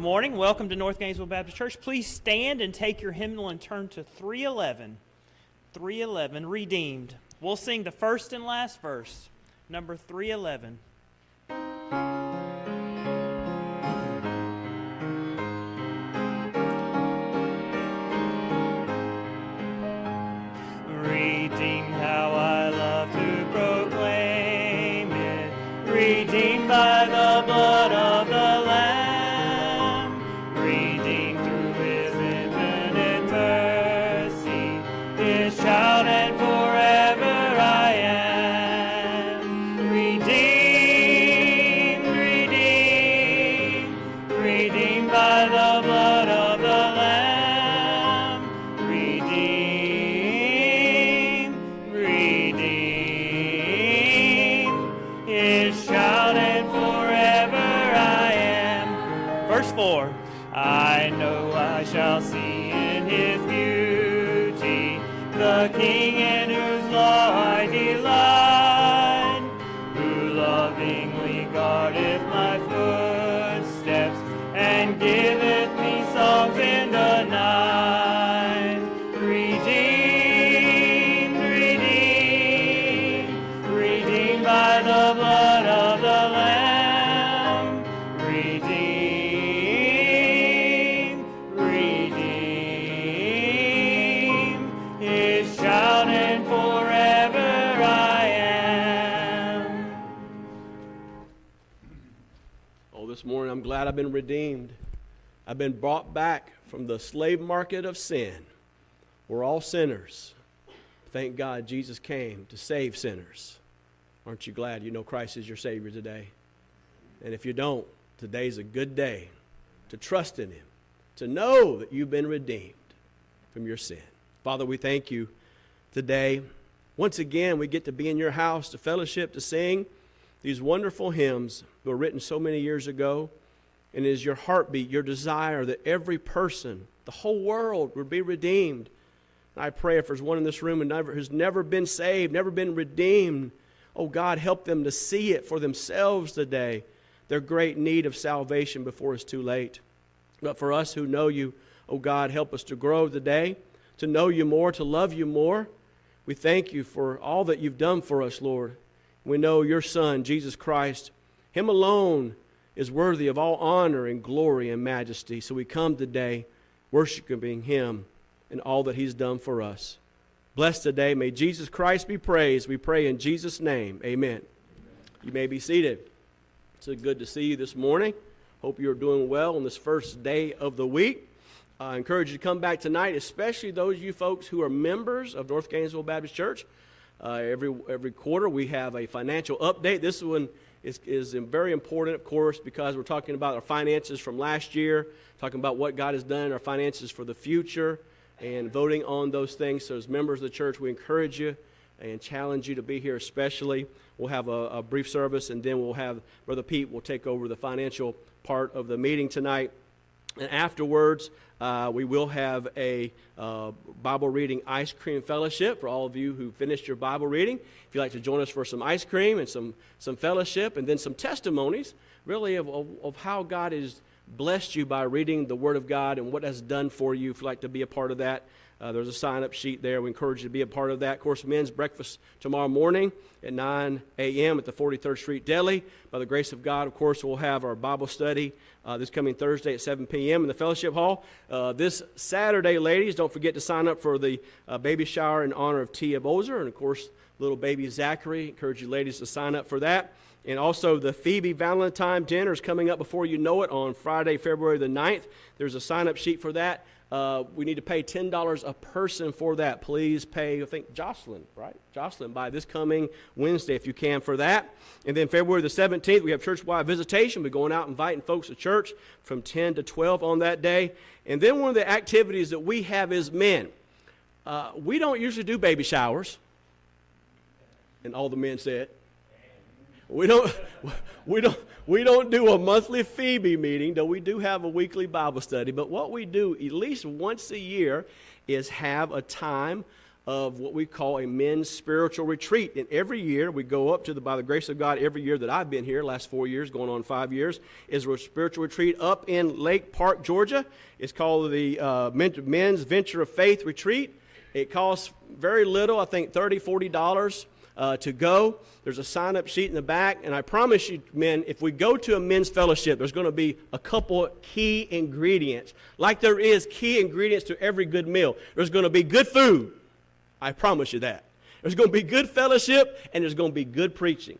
good morning. Welcome to North Gainesville Baptist Church. Please stand and take your hymnal and turn to 311. 311, Redeemed. We'll sing the first and last verse, number 311. Redeemed. I've been brought back from the slave market of sin. We're all sinners. Thank God Jesus came to save sinners. Aren't you glad you know Christ is your Savior today? And if you don't, today's a good day to trust in Him, to know that you've been redeemed from your sin. Father, we thank you today. Once again, we get to be in your house to fellowship, to sing these wonderful hymns that were written so many years ago. And it is your heartbeat, your desire that every person, the whole world, would be redeemed. And I pray if there's one in this room never, who's never been saved, never been redeemed, oh God, help them to see it for themselves today. Their great need of salvation before it's too late. But for us who know you, oh God, help us to grow today, to know you more, to love you more. We thank you for all that you've done for us, Lord. We know your Son, Jesus Christ, Him alone is worthy of all honor and glory and majesty. So we come today worshiping Him and all that He's done for us. Blessed today. May Jesus Christ be praised. We pray in Jesus' name. Amen. You may be seated. It's so good to see you this morning. Hope you're doing well on this first day of the week. I encourage you to come back tonight, especially those of you folks who are members of North Gainesville Baptist Church. Uh, every, every quarter we have a financial update. This one is, is very important, of course, because we're talking about our finances from last year, talking about what God has done our finances for the future, and voting on those things. So, as members of the church, we encourage you and challenge you to be here, especially. We'll have a, a brief service, and then we'll have Brother Pete will take over the financial part of the meeting tonight. And afterwards, uh, we will have a uh, Bible reading ice cream fellowship for all of you who finished your Bible reading. If you'd like to join us for some ice cream and some, some fellowship and then some testimonies, really, of, of, of how God has blessed you by reading the Word of God and what has done for you. If you'd like to be a part of that, uh, there's a sign up sheet there. We encourage you to be a part of that. Of course, men's breakfast tomorrow morning at 9 a.m. at the 43rd Street Deli. By the grace of God, of course, we'll have our Bible study uh, this coming Thursday at 7 p.m. in the fellowship hall. Uh, this Saturday, ladies, don't forget to sign up for the uh, baby shower in honor of Tia Bozer and, of course, little baby Zachary. Encourage you ladies to sign up for that. And also, the Phoebe Valentine dinner is coming up before you know it on Friday, February the 9th. There's a sign up sheet for that. Uh, we need to pay $10 a person for that. Please pay, I think, Jocelyn, right? Jocelyn, by this coming Wednesday, if you can, for that. And then February the 17th, we have church-wide visitation. We're going out inviting folks to church from 10 to 12 on that day. And then one of the activities that we have is men, uh, we don't usually do baby showers. And all the men said, we don't, we don't, we don't do a monthly Phoebe meeting, though we do have a weekly Bible study. But what we do at least once a year is have a time of what we call a men's spiritual retreat. And every year we go up to the, by the grace of God, every year that I've been here, last four years, going on five years, is a spiritual retreat up in Lake Park, Georgia. It's called the uh, Men's Venture of Faith Retreat. It costs very little, I think $30, $40 uh, to go. There's a sign up sheet in the back. And I promise you, men, if we go to a men's fellowship, there's going to be a couple key ingredients. Like there is key ingredients to every good meal, there's going to be good food. I promise you that. There's going to be good fellowship and there's going to be good preaching.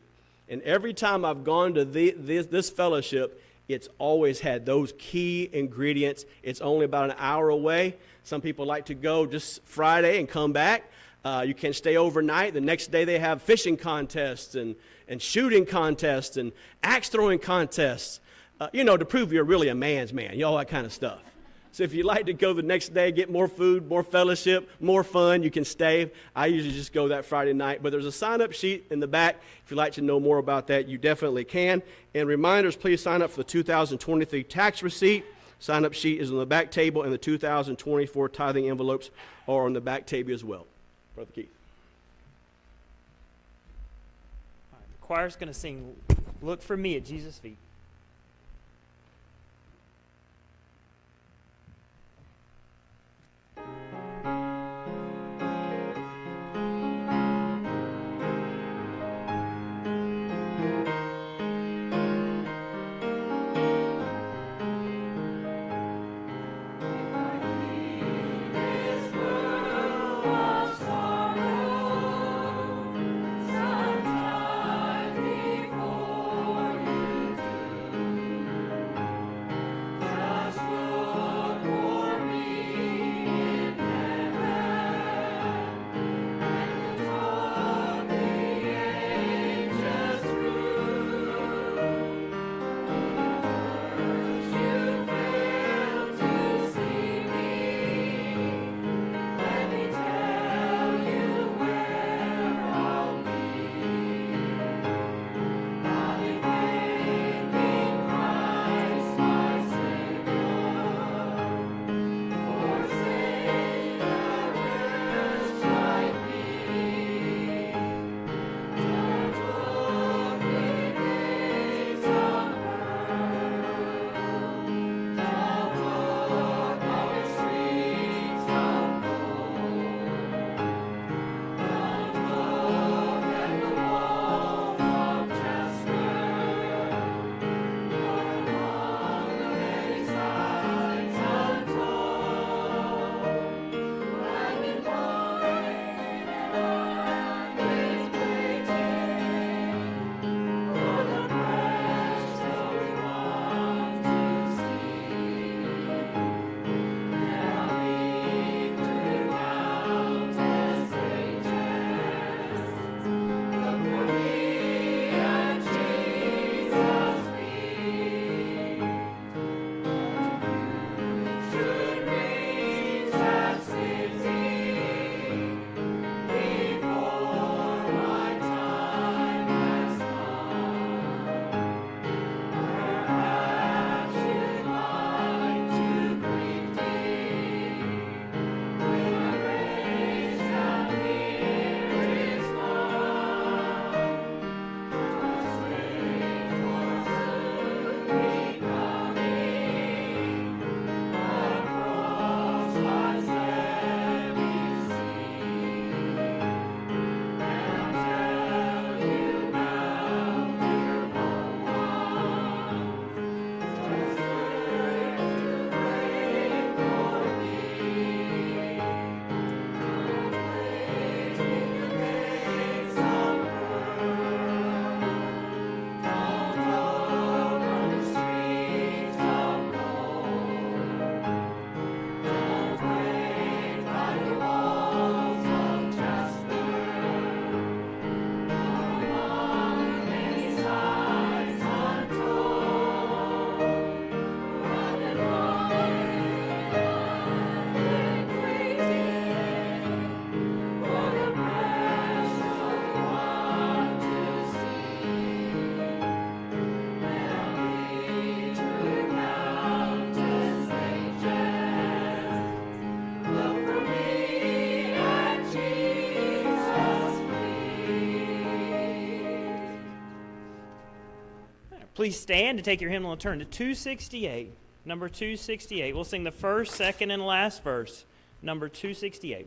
And every time I've gone to the, this, this fellowship, it's always had those key ingredients. It's only about an hour away. Some people like to go just Friday and come back. Uh, you can stay overnight. The next day they have fishing contests and, and shooting contests and axe throwing contests, uh, you know, to prove you're really a man's man, you know, all that kind of stuff. So if you'd like to go the next day, get more food, more fellowship, more fun, you can stay. I usually just go that Friday night. But there's a sign up sheet in the back. If you'd like to know more about that, you definitely can. And reminders, please sign up for the 2023 tax receipt. Sign up sheet is on the back table, and the 2024 tithing envelopes are on the back table as well. Brother Keith. the choir's going to sing Look for Me at Jesus' Feet. Please stand and take your hymnal and turn to 268. Number 268. We'll sing the first, second, and last verse. Number 268.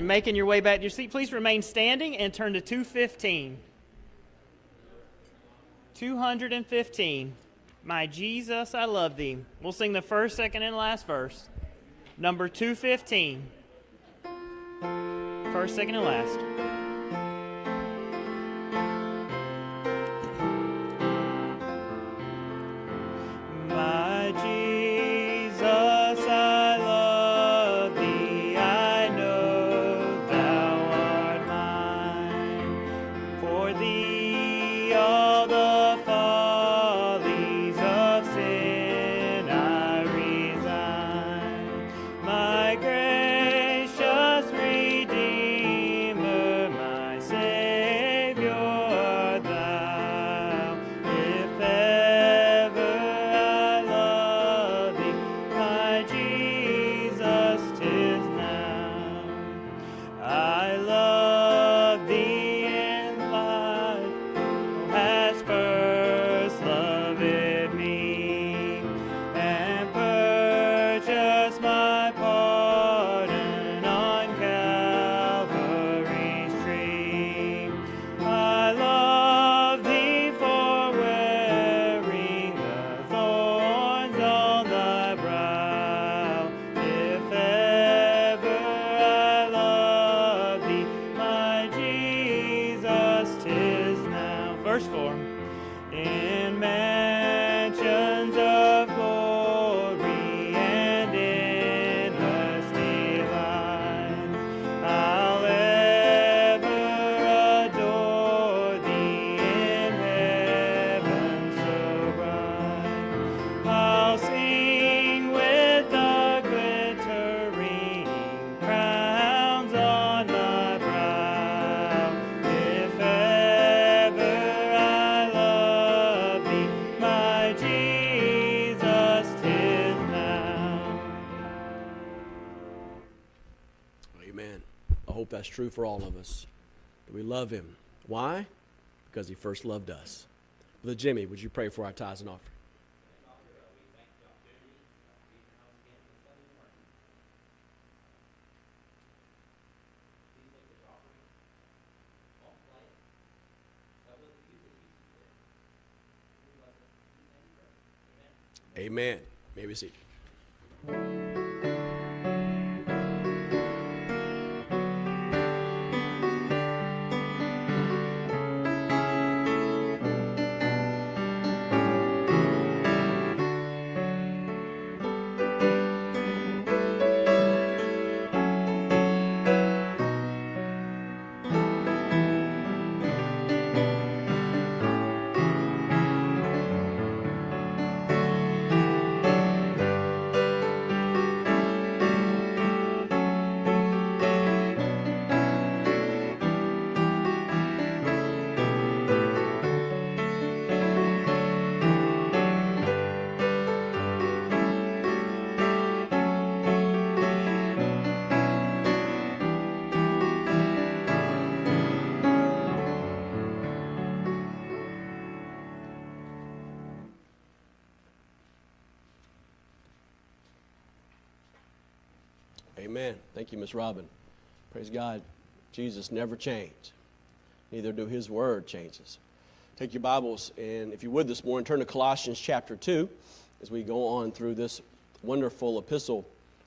You're making your way back to your seat, please remain standing and turn to 215. 215. My Jesus, I love thee. We'll sing the first, second, and last verse. Number 215. First, second, and last. True for all of us. That we love him. Why? Because he first loved us. Brother Jimmy, would you pray for our tithes and offering? Amen. Maybe see. Thank you, Miss Robin. Praise God. Jesus never changed. Neither do his word changes. Take your Bibles and if you would this morning, turn to Colossians chapter 2 as we go on through this wonderful epistle,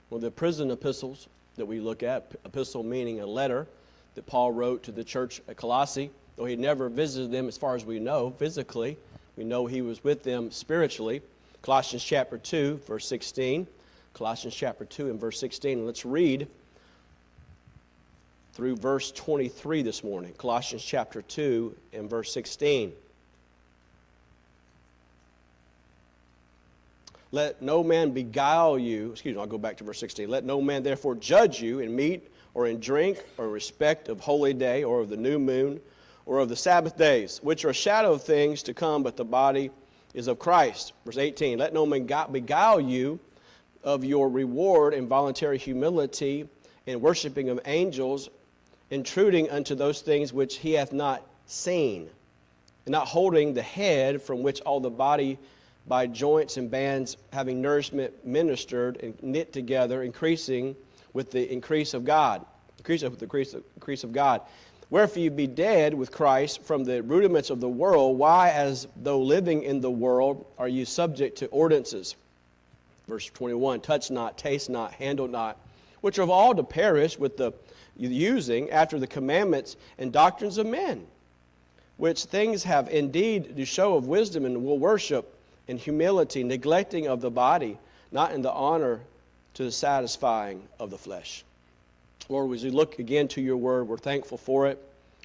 one of the prison epistles that we look at. Epistle meaning a letter that Paul wrote to the church at Colossae. Though he never visited them as far as we know physically, we know he was with them spiritually. Colossians chapter 2, verse 16. Colossians chapter 2 and verse 16. Let's read through verse 23 this morning. Colossians chapter 2 and verse 16. Let no man beguile you, excuse me, I'll go back to verse 16. Let no man therefore judge you in meat or in drink or respect of holy day or of the new moon or of the Sabbath days, which are shadow of things to come, but the body is of Christ. Verse 18. Let no man beguile you of your reward in voluntary humility in worshiping of angels, intruding unto those things which he hath not seen, and not holding the head from which all the body by joints and bands having nourishment ministered and knit together, increasing with the increase of God. increase of the increase, increase of God. Wherefore you be dead with Christ from the rudiments of the world. Why, as though living in the world, are you subject to ordinances? Verse 21 Touch not, taste not, handle not, which are of all to perish with the using after the commandments and doctrines of men, which things have indeed do show of wisdom and will worship in humility, neglecting of the body, not in the honor to the satisfying of the flesh. Lord, as we look again to your word, we're thankful for it.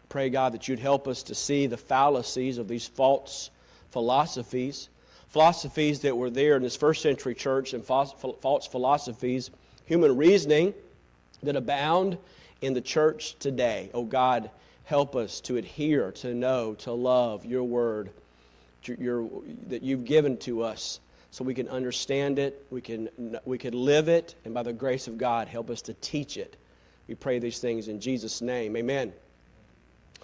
Pray, God, that you'd help us to see the fallacies of these false philosophies, philosophies that were there in this first century church, and false philosophies, human reasoning that abound in the church today. Oh, God, help us to adhere, to know, to love your word your, that you've given to us so we can understand it, we can, we can live it, and by the grace of God, help us to teach it. We pray these things in Jesus' name. Amen.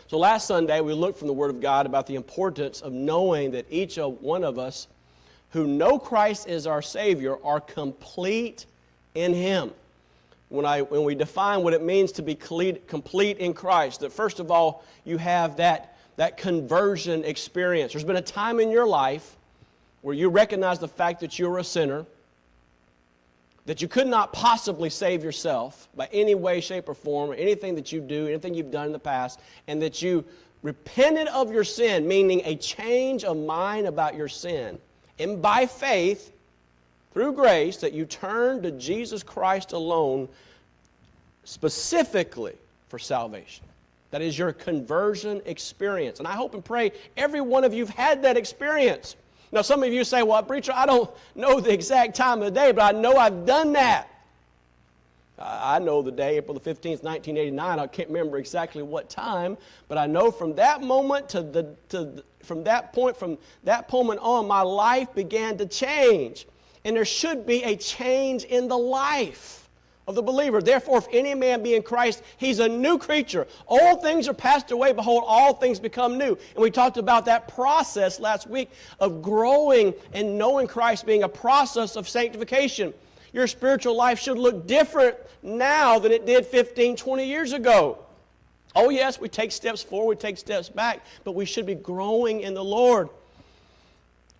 So last Sunday, we looked from the Word of God about the importance of knowing that each one of us who know Christ as our Savior are complete in Him. When, I, when we define what it means to be complete in Christ, that first of all, you have that, that conversion experience. There's been a time in your life where you recognize the fact that you're a sinner, that you could not possibly save yourself by any way, shape, or form, or anything that you do, anything you've done in the past, and that you repented of your sin, meaning a change of mind about your sin, and by faith, through grace, that you turn to Jesus Christ alone specifically for salvation. That is your conversion experience. And I hope and pray every one of you have had that experience. Now, some of you say, well, preacher, I don't know the exact time of the day, but I know I've done that. I know the day, April the 15th, 1989. I can't remember exactly what time, but I know from that moment to the, to the, from that point, from that moment on, my life began to change. And there should be a change in the life of the believer. Therefore, if any man be in Christ, he's a new creature. Old things are passed away. Behold, all things become new. And we talked about that process last week of growing and knowing Christ being a process of sanctification. Your spiritual life should look different now than it did 15, 20 years ago. Oh, yes, we take steps forward, we take steps back, but we should be growing in the Lord.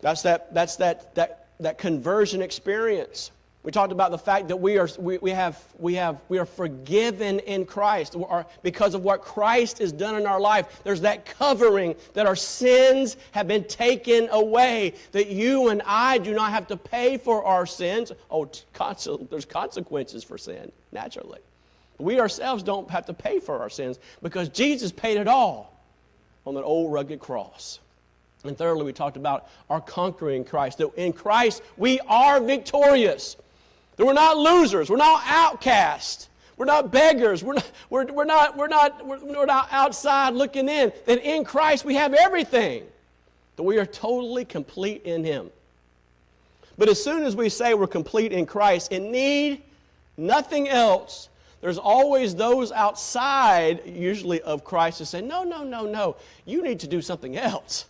That's that, that's that, that, that conversion experience. We talked about the fact that we are, we, we have, we have, we are forgiven in Christ because of what Christ has done in our life. There's that covering that our sins have been taken away, that you and I do not have to pay for our sins. Oh, there's consequences for sin, naturally. We ourselves don't have to pay for our sins because Jesus paid it all on that old rugged cross. And thirdly, we talked about our conquering Christ, that in Christ we are victorious. That we're not losers. We're not outcasts. We're not beggars. We're not, we're, we're, not, we're, not, we're, we're not outside looking in. That in Christ we have everything. That we are totally complete in Him. But as soon as we say we're complete in Christ and need nothing else, there's always those outside, usually of Christ, who say, No, no, no, no. You need to do something else.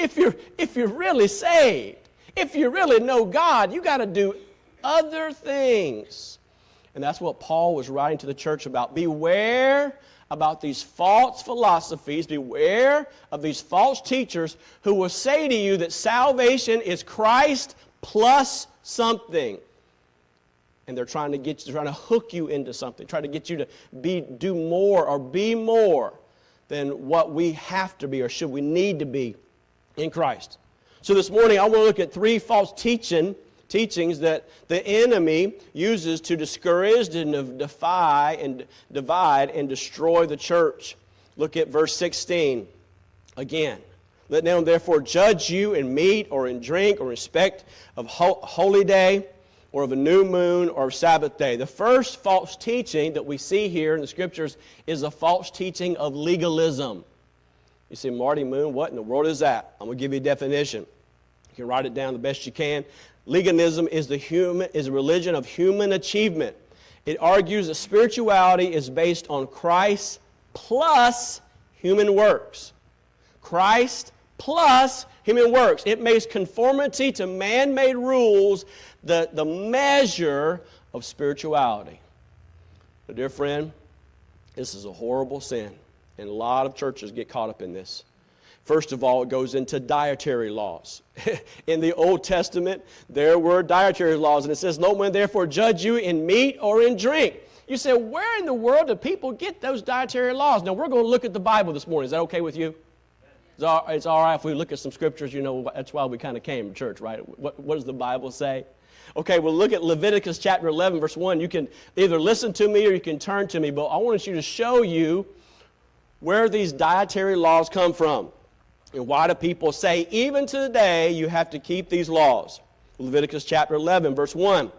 If you're, if you're really saved, if you really know God, you got to do other things. And that's what Paul was writing to the church about. Beware about these false philosophies. Beware of these false teachers who will say to you that salvation is Christ plus something. And they're trying to get you, trying to hook you into something, trying to get you to be, do more or be more than what we have to be or should we need to be in Christ. So this morning I want to look at three false teaching teachings that the enemy uses to discourage and defy and divide and destroy the church. Look at verse 16 again. Let no one therefore judge you in meat or in drink or respect of holy day or of a new moon or of Sabbath day. The first false teaching that we see here in the scriptures is a false teaching of legalism. You say, Marty Moon, what in the world is that? I'm going to give you a definition. You can write it down the best you can. Legalism is, the human, is a religion of human achievement. It argues that spirituality is based on Christ plus human works. Christ plus human works. It makes conformity to man made rules the, the measure of spirituality. My dear friend, This is a horrible sin, and a lot of churches get caught up in this. First of all, it goes into dietary laws. in the Old Testament, there were dietary laws, and it says, No one therefore judge you in meat or in drink. You say, Where in the world do people get those dietary laws? Now, we're going to look at the Bible this morning. Is that okay with you? It's all, it's all right if we look at some scriptures. You know, that's why we kind of came to church, right? What, what does the Bible say? Okay, well, look at Leviticus chapter 11, verse 1. You can either listen to me or you can turn to me, but I want you to show you where these dietary laws come from. And why do people say, even today, you have to keep these laws? Leviticus chapter 11, verse 1.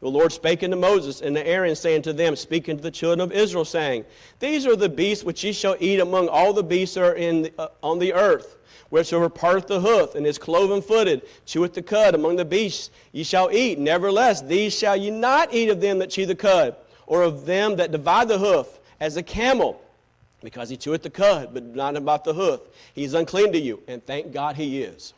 The Lord spake unto Moses and to Aaron, saying to them, speaking to the children of Israel, saying, These are the beasts which ye shall eat among all the beasts that are in the, uh, on the earth. Wheresoever parteth the hoof, and is cloven footed, cheweth the cud among the beasts, ye shall eat. Nevertheless, these shall ye not eat of them that chew the cud, or of them that divide the hoof, as a camel because he cheweth the cud, but not about the hoof. He's unclean to you, and thank God he is.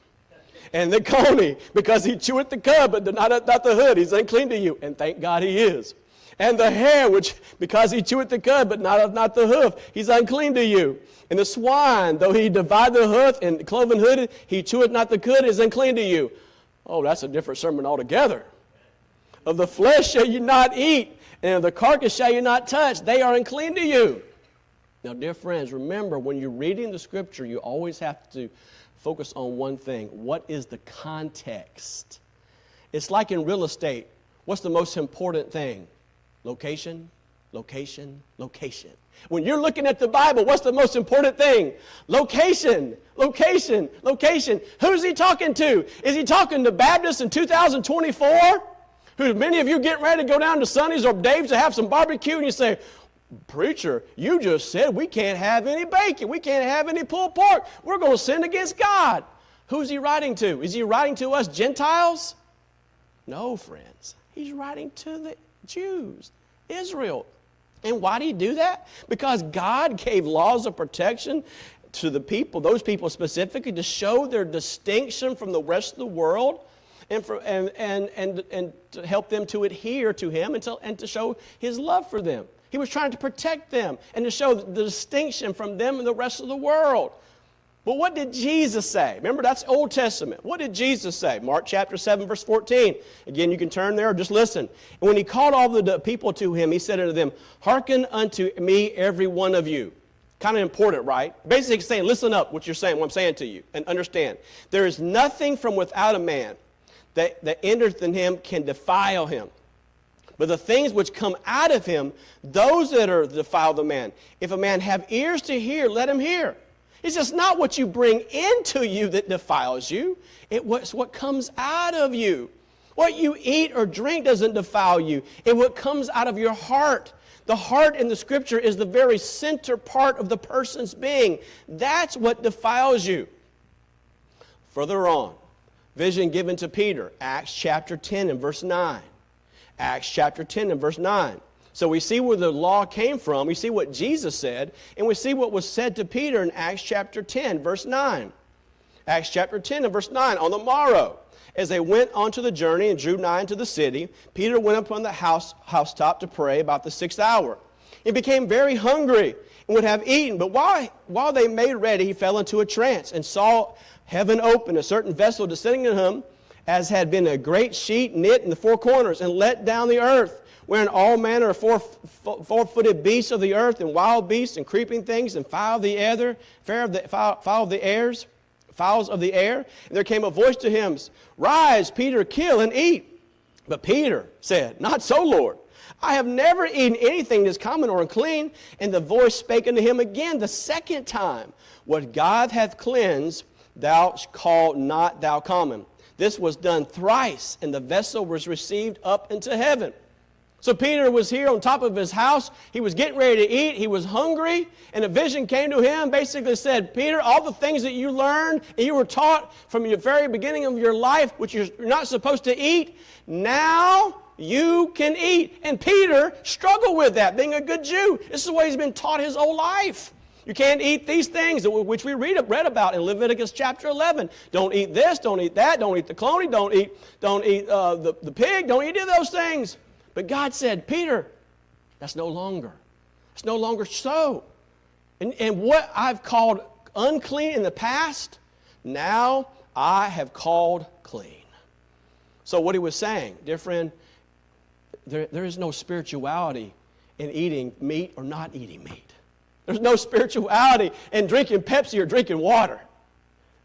And the coney, because he cheweth the cud, but not, not the hood, he's unclean to you, and thank God he is. And the hare, which because he cheweth the cud, but not, not the hoof, he's unclean to you. And the swine, though he divide the hoof and cloven hooded, he cheweth not the cud, is unclean to you. Oh, that's a different sermon altogether. Of the flesh shall you not eat, and of the carcass shall you not touch. They are unclean to you. Now, dear friends, remember when you're reading the scripture, you always have to focus on one thing what is the context? It's like in real estate what's the most important thing? Location, location, location. When you're looking at the Bible, what's the most important thing? Location, location, location. Who's he talking to? Is he talking to Baptists in 2024? Who many of you getting ready to go down to Sonny's or Dave's to have some barbecue and you say, Preacher, you just said we can't have any bacon. We can't have any pulled pork. We're going to sin against God. Who's he writing to? Is he writing to us Gentiles? No, friends. He's writing to the Jews, Israel. And why did he do that? Because God gave laws of protection to the people, those people specifically, to show their distinction from the rest of the world and, for, and, and, and, and to help them to adhere to him and to, and to show his love for them. He was trying to protect them and to show the distinction from them and the rest of the world. But what did Jesus say? Remember, that's Old Testament. What did Jesus say? Mark chapter 7, verse 14. Again, you can turn there or just listen. And when he called all the people to him, he said unto them, Hearken unto me, every one of you. Kind of important, right? Basically saying, listen up what you're saying, what I'm saying to you, and understand. There is nothing from without a man that, that entereth in him can defile him. But the things which come out of him, those that are defile the man. If a man have ears to hear, let him hear. It's just not what you bring into you that defiles you. It's what comes out of you. What you eat or drink doesn't defile you. It what comes out of your heart. The heart in the scripture is the very center part of the person's being. That's what defiles you. Further on, vision given to Peter, Acts chapter 10 and verse 9. Acts chapter 10 and verse 9. So we see where the law came from, we see what Jesus said, and we see what was said to Peter in Acts chapter 10, verse 9. Acts chapter 10 and verse 9. On the morrow, as they went on to the journey and drew nigh to the city, Peter went up on the house, housetop to pray about the sixth hour. He became very hungry and would have eaten, but while, while they made ready, he fell into a trance and saw heaven open, a certain vessel descending to him as had been a great sheet knit in the four corners and let down the earth, wherein all manner of four, four-footed beasts of the earth and wild beasts and creeping things and fowl of the air, fair of the, fowl, fowl of the airs, fowls of the air. And there came a voice to him, Rise, Peter, kill and eat. But Peter said, Not so, Lord. I have never eaten anything that's common or unclean. And the voice spake unto him again the second time, What God hath cleansed, thou call not thou common. This was done thrice, and the vessel was received up into heaven. So Peter was here on top of his house. He was getting ready to eat. He was hungry, and a vision came to him. Basically said, Peter, all the things that you learned and you were taught from the very beginning of your life, which you're not supposed to eat, now you can eat. And Peter struggled with that, being a good Jew. This is what he's been taught his whole life. You can't eat these things, which we read, read about in Leviticus chapter 11. Don't eat this, don't eat that, don't eat the cloney, don't eat, don't eat uh, the, the pig, don't eat any of those things. But God said, Peter, that's no longer. It's no longer so. And, and what I've called unclean in the past, now I have called clean. So, what he was saying, dear friend, there, there is no spirituality in eating meat or not eating meat. There's no spirituality in drinking Pepsi or drinking water.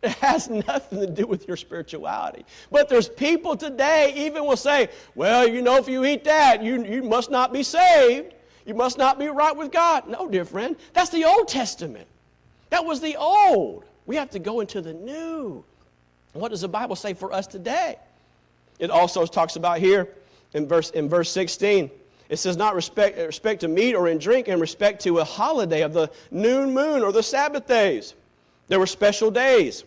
It has nothing to do with your spirituality. But there's people today even will say, well, you know, if you eat that, you, you must not be saved. You must not be right with God. No, dear friend, that's the Old Testament. That was the old. We have to go into the new. What does the Bible say for us today? It also talks about here in verse, in verse 16. It says, not respect, uh, respect to meat or in drink, in respect to a holiday of the noon moon or the Sabbath days. There were special days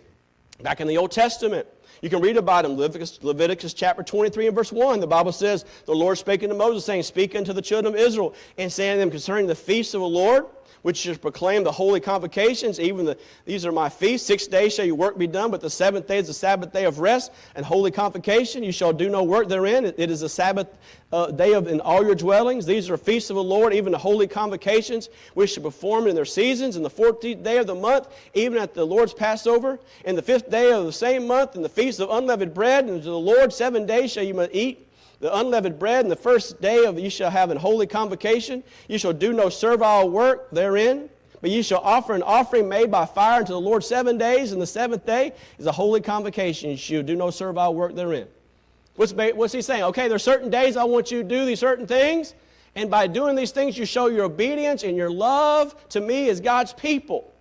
back in the Old Testament. You can read about them. Leviticus, Leviticus, chapter 23 and verse 1. The Bible says, The Lord spake unto Moses, saying, Speak unto the children of Israel, and saying to them concerning the feasts of the Lord, which shall proclaim the holy convocations, even the, these are my feasts. Six days shall your work be done, but the seventh day is the Sabbath day of rest and holy convocation. You shall do no work therein. it, it is a Sabbath uh, day of in all your dwellings. These are feasts of the Lord, even the holy convocations, which shall perform in their seasons. In the fourteenth day of the month, even at the Lord's Passover, in the fifth day of the same month, in the feast of unleavened bread, and to the Lord seven days shall you eat the unleavened bread, and the first day of you shall have an holy convocation. You shall do no servile work therein, but you shall offer an offering made by fire unto the Lord seven days, and the seventh day is a holy convocation. You shall do no servile work therein. What's, what's he saying? Okay, there's certain days I want you to do these certain things, and by doing these things, you show your obedience and your love to me as God's people.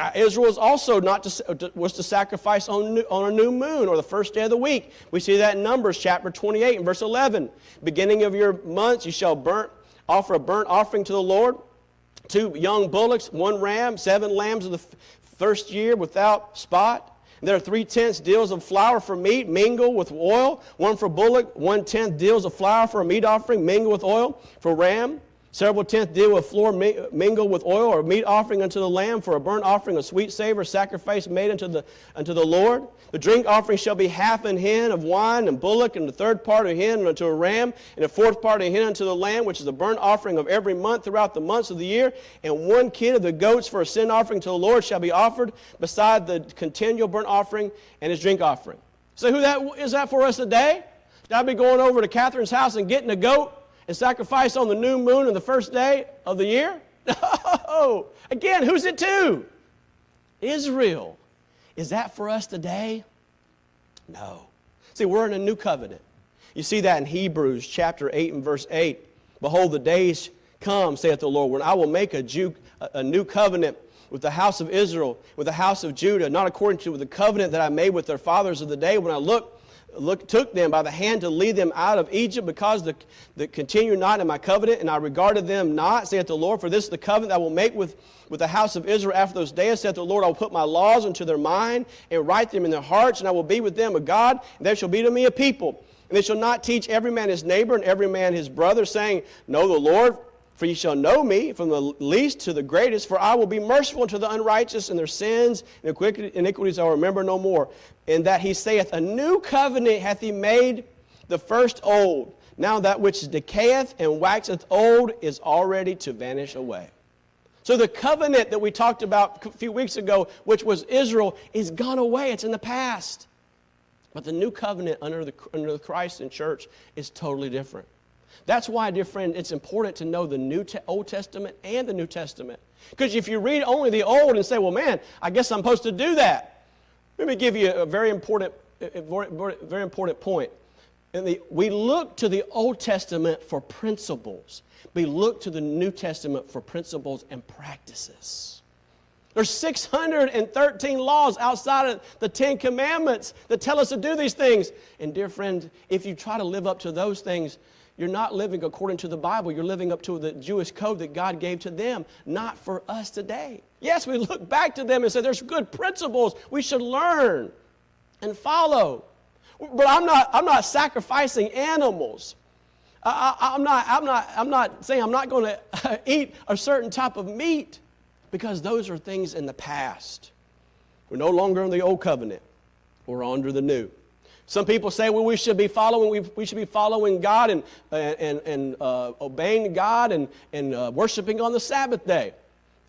Uh, Israel was also not to, was to sacrifice on, on a new moon or the first day of the week. We see that in Numbers chapter 28 and verse 11. Beginning of your months, you shall burnt, offer a burnt offering to the Lord. Two young bullocks, one ram, seven lambs of the first year without spot. There are three tenths deals of flour for meat, mingle with oil. One for bullock, one tenth deals of flour for a meat offering, mingle with oil. For ram, Several tenth deal with floor mingled with oil or meat offering unto the Lamb for a burnt offering, a sweet savor, sacrifice made unto the, unto the Lord. The drink offering shall be half an hin of wine and bullock, and the third part of hin unto a ram, and a fourth part of hin unto the lamb, which is a burnt offering of every month throughout the months of the year. And one kid of the goats for a sin offering to the Lord shall be offered beside the continual burnt offering and his drink offering. So who that is that for us today? I'll be going over to Catherine's house and getting a goat and sacrifice on the new moon and the first day of the year? No. Again, who's it to? Israel. Is that for us today? No. See, we're in a new covenant. You see that in Hebrews chapter 8 and verse 8. Behold, the days come, saith the Lord, when I will make a, Jew, a new covenant with the house of Israel, with the house of Judah, not according to the covenant that I made with their fathers of the day when I looked look, took them by the hand to lead them out of Egypt because the, the continue not in my covenant, and I regarded them not, saith the Lord, for this is the covenant I will make with, with the house of Israel after those days, saith the Lord, I will put my laws into their mind and write them in their hearts, and I will be with them a God, and they shall be to me a people. And they shall not teach every man his neighbor and every man his brother, saying, Know the Lord, for ye shall know me from the least to the greatest, for I will be merciful unto the unrighteous, and their sins and iniquities I will remember no more. And that he saith, A new covenant hath he made the first old. Now that which decayeth and waxeth old is already to vanish away. So the covenant that we talked about a few weeks ago, which was Israel, is gone away. It's in the past. But the new covenant under the, under the Christ and church is totally different. That's why, dear friend, it's important to know the New Te- Old Testament and the New Testament. Because if you read only the Old and say, well, man, I guess I'm supposed to do that. Let me give you a very important, very important point. The, we look to the Old Testament for principles. We look to the New Testament for principles and practices. There's 613 laws outside of the Ten Commandments that tell us to do these things. And, dear friend, if you try to live up to those things, you're not living according to the Bible. You're living up to the Jewish code that God gave to them, not for us today. Yes, we look back to them and say there's good principles we should learn and follow. But I'm not, I'm not sacrificing animals. I, am not, I'm, not, I'm not saying I'm not going to eat a certain type of meat because those are things in the past. We're no longer in the old covenant, we're under the new. Some people say, well, we should be following, we, we should be following God and, and, and uh, obeying God and, and uh, worshiping on the Sabbath day.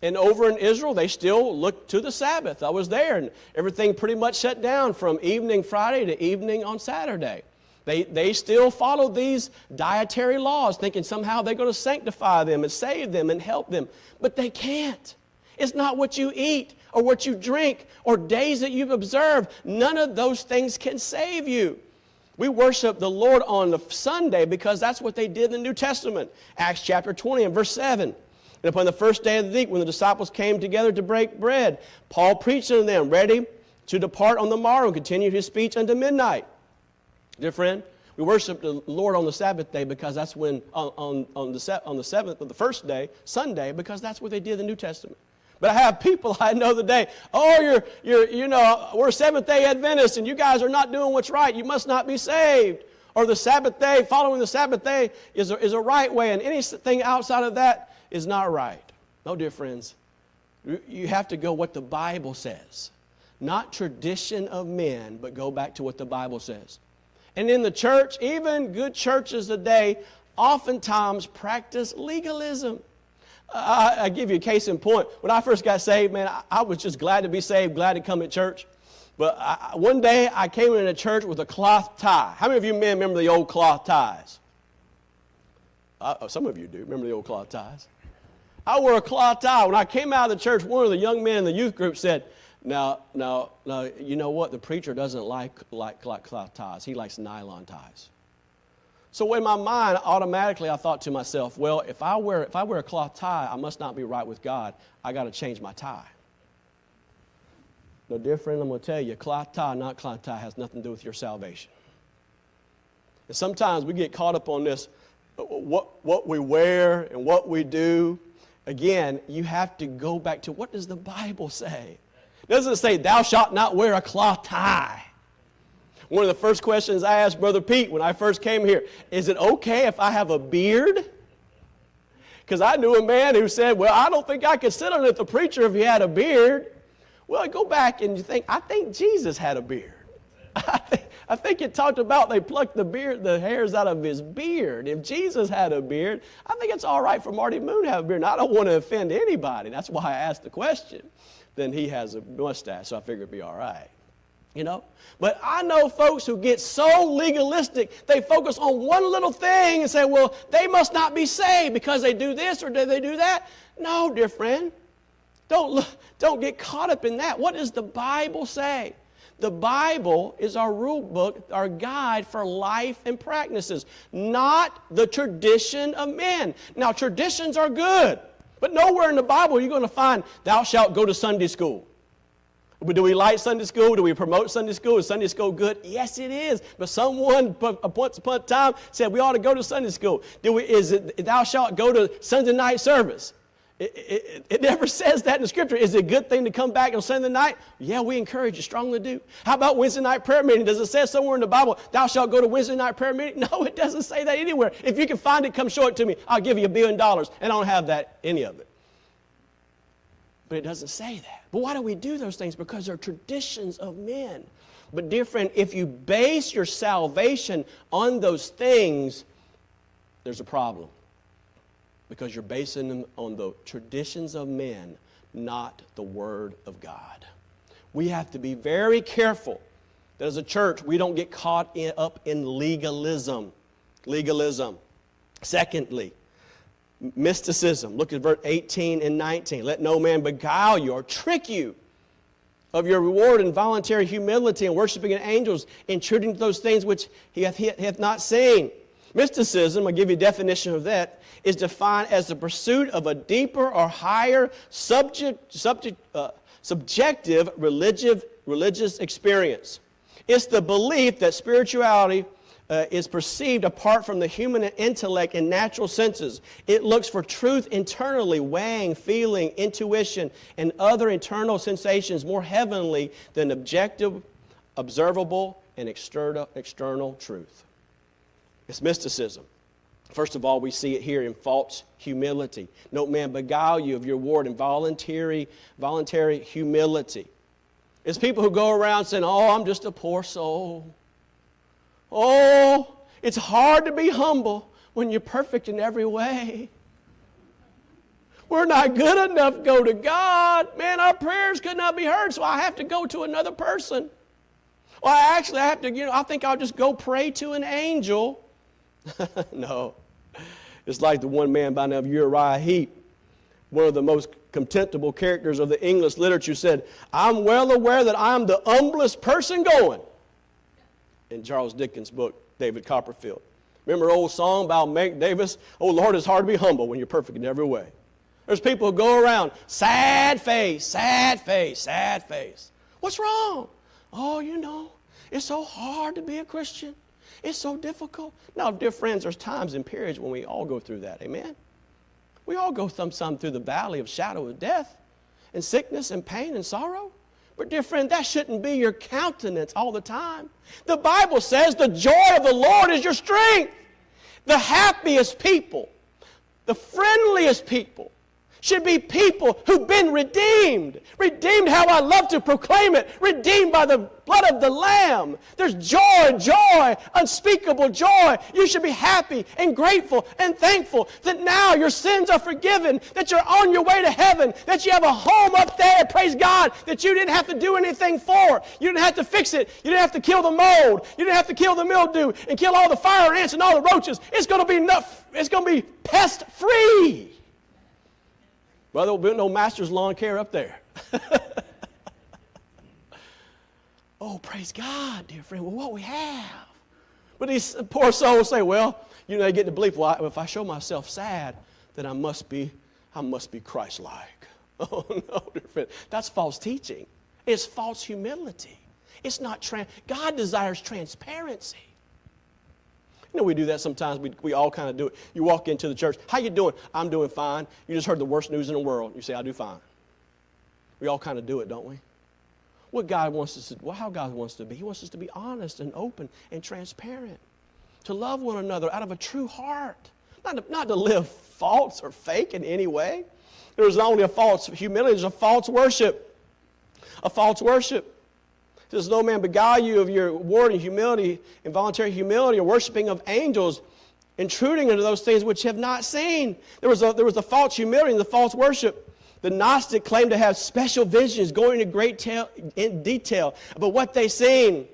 And over in Israel, they still look to the Sabbath. I was there, and everything pretty much shut down from evening Friday to evening on Saturday. They, they still follow these dietary laws, thinking somehow they're going to sanctify them and save them and help them. But they can't. It's not what you eat or what you drink or days that you've observed. None of those things can save you. We worship the Lord on the Sunday because that's what they did in the New Testament. Acts chapter 20 and verse 7. And upon the first day of the week, when the disciples came together to break bread, Paul preached unto them, ready to depart on the morrow, and continued his speech unto midnight. Dear friend, we worship the Lord on the Sabbath day because that's when, on, on, on, the, on the seventh, the first day, Sunday, because that's what they did in the New Testament. But I have people I know today, oh, you're, you're, you know, we're Seventh day Adventists and you guys are not doing what's right. You must not be saved. Or the Sabbath day, following the Sabbath day is a, is a right way, and anything outside of that is not right. No, dear friends, you have to go what the Bible says. Not tradition of men, but go back to what the Bible says. And in the church, even good churches today, oftentimes practice legalism. I, I, give you a case in point. When I first got saved, man, I, I was just glad to be saved, glad to come to church. But I, one day I came into church with a cloth tie. How many of you men remember the old cloth ties? Uh, some of you do. Remember the old cloth ties? I wore a cloth tie. When I came out of the church, one of the young men in the youth group said, now, now, now, you know what? The preacher doesn't like, like, like cloth ties. He likes nylon ties. So in my mind, automatically I thought to myself, well, if I wear, if I wear a cloth tie, I must not be right with God. I got to change my tie. No, dear friend, I'm going to tell you, cloth tie, not cloth tie, has nothing to do with your salvation. And sometimes we get caught up on this, uh, what, what we wear and what we do again, you have to go back to what does the Bible say? Doesn't say, Thou shalt not wear a cloth tie. One of the first questions I asked Brother Pete when I first came here is it okay if I have a beard? Because I knew a man who said, Well, I don't think I could sit under the preacher if he had a beard. Well, go back and you think, I think Jesus had a beard. I think, it talked about they plucked the beard, the hairs out of his beard. If Jesus had a beard, I think it's all right for Marty Moon to have a beard. And I don't want to offend anybody. That's why I asked the question. Then he has a mustache, so I figured it'd be all right. You know? But I know folks who get so legalistic, they focus on one little thing and say, well, they must not be saved because they do this or do they do that. No, dear friend. Don't, don't get caught up in that. What does the Bible say? The Bible is our rule book, our guide for life and practices, not the tradition of men. Now, traditions are good, but nowhere in the Bible are you going to find, thou shalt go to Sunday school. Do we like Sunday school? Do we promote Sunday school? Is Sunday school good? Yes, it is. But someone uh, once upon a time said we ought to go to Sunday school. Do we, is it thou shalt go to Sunday night service? It, it, it, never says that in the scripture. Is it a good thing to come back on Sunday night? Yeah, we encourage you strongly do. How about Wednesday night prayer meeting? Does it say somewhere in the Bible, thou shalt go to Wednesday night prayer meeting? No, it doesn't say that anywhere. If you can find it, come show it to me. I'll give you a billion dollars, and I don't have that, any of it. But it doesn't say that. But why do we do those things? Because they're traditions of men. But, dear friend, if you base your salvation on those things, there's a problem because you're basing them on the traditions of men, not the Word of God. We have to be very careful that as a church, we don't get caught in, up in legalism. Legalism. Secondly, mysticism. Look at verse 18 and 19. Let no man beguile you or trick you of your reward and voluntary humility and worshiping angels, intruding to those things which he hath, he hath not seen. Mysticism, I'll give you a definition of that, is defined as the pursuit of a deeper or higher subject, subject, uh, subjective religious, religious experience. It's the belief that spirituality uh, is perceived apart from the human intellect and natural senses. It looks for truth internally, weighing, feeling, intuition, and other internal sensations more heavenly than objective, observable, and external, external truth. It's mysticism. First of all, we see it here in false humility. No man beguile you of your word in voluntary, voluntary humility. It's people who go around saying, Oh, I'm just a poor soul. Oh, it's hard to be humble when you're perfect in every way. We're not good enough to go to God. Man, our prayers could not be heard, so I have to go to another person. Well, I actually have to, you know, I think I'll just go pray to an angel. no. It's like the one man by the name of Uriah Heep, one of the most contemptible characters of the English literature, said, I'm well aware that I'm the humblest person going. In Charles Dickens' book, David Copperfield. Remember old song about Mac Davis? Oh, Lord, it's hard to be humble when you're perfect in every way. There's people who go around, sad face, sad face, sad face. What's wrong? Oh, you know, it's so hard to be a Christian. It's so difficult. Now, dear friends, there's times and periods when we all go through that. Amen? We all go some, some through the valley of shadow of death and sickness and pain and sorrow. But, dear friend, that shouldn't be your countenance all the time. The Bible says the joy of the Lord is your strength. The happiest people, the friendliest people, should be people who've been redeemed. Redeemed, how I love to proclaim it. Redeemed by the blood of the Lamb. There's joy, joy, unspeakable joy. You should be happy and grateful and thankful that now your sins are forgiven, that you're on your way to heaven, that you have a home up there, praise God, that you didn't have to do anything for. You didn't have to fix it. You didn't have to kill the mold. You didn't have to kill the mildew and kill all the fire ants and all the roaches. It's going to be enough. It's going to be pest free. Well, there'll be no master's lawn care up there. oh, praise God, dear friend. Well, what we have. But these poor souls say, well, you know, they get to believe, well, if I show myself sad, then I must be, I must be Christ-like. Oh, no, dear friend. That's false teaching. It's false humility. It's not, trans- God desires transparency. You know, we do that sometimes. We, we all kind of do it. You walk into the church. How you doing? I'm doing fine. You just heard the worst news in the world. You say, I do fine. We all kind of do it, don't we? What God wants us to, well, how God wants us to be. He wants us to be honest and open and transparent. To love one another out of a true heart. Not to, not to live false or fake in any way. There's not only a false humility, there's a false worship. A false worship. Does no man beguile you of your word and humility, involuntary humility, or worshiping of angels, intruding into those things which have not seen? There was a, there was a false humility and the false worship. The Gnostic claimed to have special visions, going into great tail, in detail about what they seen.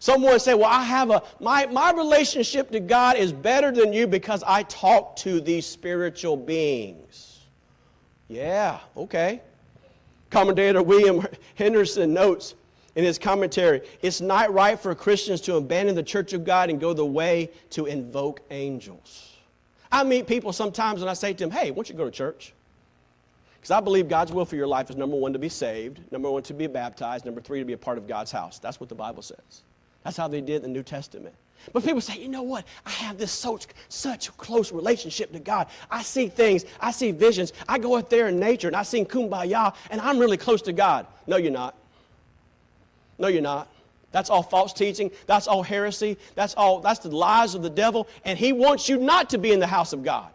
Someone say, Well, I have a my, my relationship to God is better than you because I talk to these spiritual beings. Yeah, okay. Commentator William Hendriksen notes in his commentary, it's not right for Christians to abandon the church of God and go the way to invoke angels. I meet people sometimes and I say to them, hey, why don't you go to church? Because I believe God's will for your life is number one, to be saved, number one, to be baptized, number three, to be a part of God's house. That's what the Bible says. That's how they did in the New Testament. But people say, you know what? I have this such, such close relationship to God. I see things, I see visions. I go out there in nature and I sing kumbaya, and I'm really close to God. No, you're not. No, you're not. That's all false teaching. That's all heresy. That's all that's the lies of the devil. And he wants you not to be in the house of God.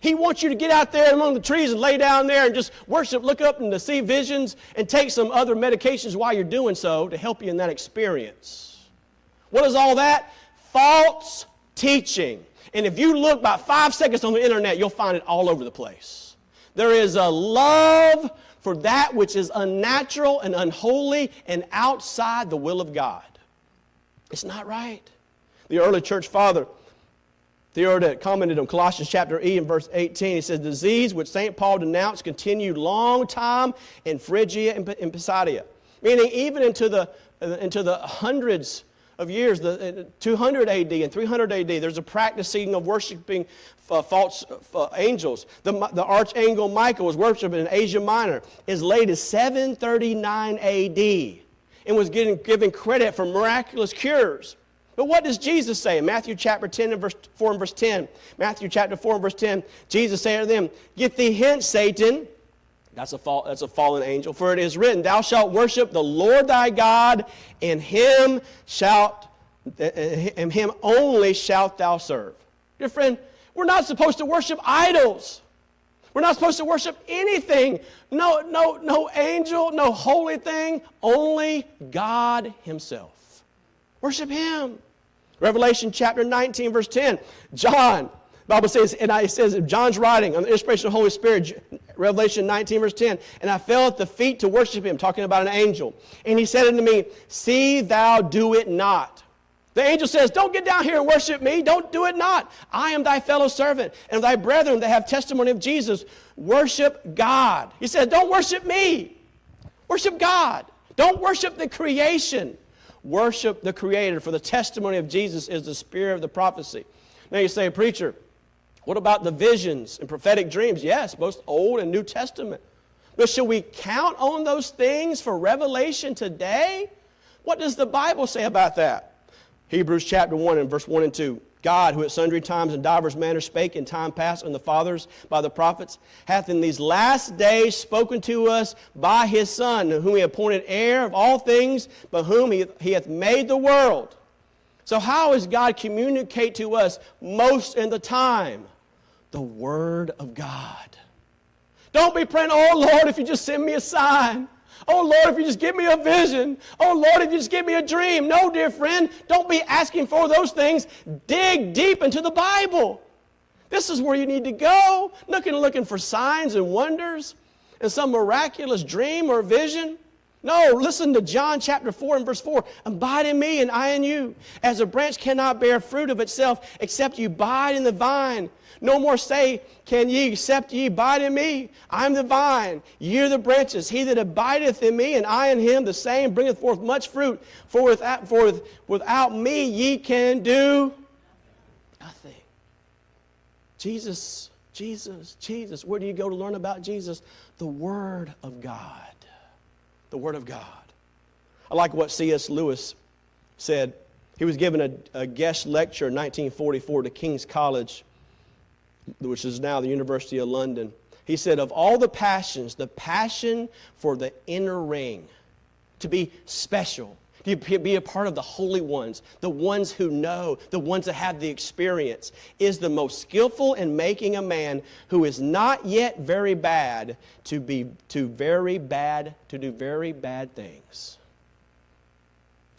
He wants you to get out there among the trees and lay down there and just worship, look up and to see visions and take some other medications while you're doing so to help you in that experience. What is all that? False teaching. And if you look about five seconds on the internet, you'll find it all over the place. There is a love for that which is unnatural and unholy and outside the will of God. It's not right. The early church father, Theodoret, commented on Colossians chapter E and verse 18. He says, Disease which St. Paul denounced continued long time in Phrygia and Pisidia, meaning even into the, into the hundreds of years, the 200 AD and 300 AD, there's a practicing of worshiping uh, false uh, angels. The, the archangel Michael was worshipped in Asia Minor as late as 739 AD and was getting, given credit for miraculous cures. But what does Jesus say in Matthew chapter 10 and verse 4 and verse 10? Matthew chapter 4 and verse 10, Jesus said to them, Get thee hence, Satan. That's a, fall, that's a fallen angel. For it is written, Thou shalt worship the Lord thy God, and him shalt and him only shalt thou serve. Dear friend, we're not supposed to worship idols. We're not supposed to worship anything. No, no, no angel, no holy thing, only God Himself. Worship Him. Revelation chapter 19, verse 10. John, Bible says, and I, it says, John's writing on the inspiration of the Holy Spirit, Revelation 19, verse 10. And I fell at the feet to worship him, talking about an angel. And he said unto me, See thou do it not. The angel says, Don't get down here and worship me. Don't do it not. I am thy fellow servant and thy brethren that have testimony of Jesus. Worship God. He said, Don't worship me. Worship God. Don't worship the creation. Worship the Creator, for the testimony of Jesus is the spirit of the prophecy. Now you say, Preacher, what about the visions and prophetic dreams? Yes, both Old and New Testament. But should we count on those things for revelation today? What does the Bible say about that? Hebrews chapter 1 and verse 1 and 2. God, who at sundry times and divers manners spake in time past on the fathers by the prophets, hath in these last days spoken to us by his Son, whom he appointed heir of all things, by whom he hath made the world. So, how does God communicate to us most in the time? The Word of God. Don't be praying, oh Lord, if you just send me a sign. Oh Lord, if you just give me a vision. Oh Lord, if you just give me a dream. No, dear friend, don't be asking for those things. Dig deep into the Bible. This is where you need to go. Looking, looking for signs and wonders and some miraculous dream or vision. No, listen to John chapter 4 and verse 4. Abide in me and I in you. As a branch cannot bear fruit of itself except you abide in the vine. No more say, Can ye, except ye abide in me? I am the vine, ye are the branches. He that abideth in me, and I in him, the same bringeth forth much fruit. For without, for without me ye can do nothing. Jesus, Jesus, Jesus. Where do you go to learn about Jesus? The Word of God the Word of God. I like what C.S. Lewis said. He was given a, a guest lecture in 1944 to King's College, which is now the University of London. He said, Of all the passions, the passion for the inner ring, to be special, to be a part of the holy ones, the ones who know, the ones that have the experience, is the most skillful in making a man who is not yet very bad to be to very bad to do very bad things.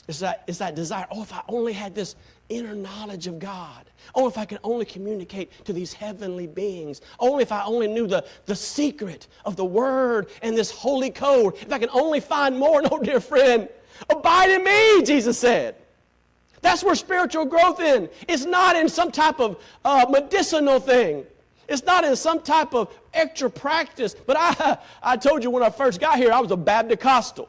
It's that, it's that desire, oh, if I only had this inner knowledge of God. Oh, if I could only communicate to these heavenly beings. Oh, if I only knew the, the secret of the Word and this holy code. If I could only find more. No, dear friend, Abide in me, Jesus said. That's where spiritual growth in. It's not in some type of uh, medicinal thing. It's not in some type of extra practice. But I, I told you when I first got here, I was a Baptist.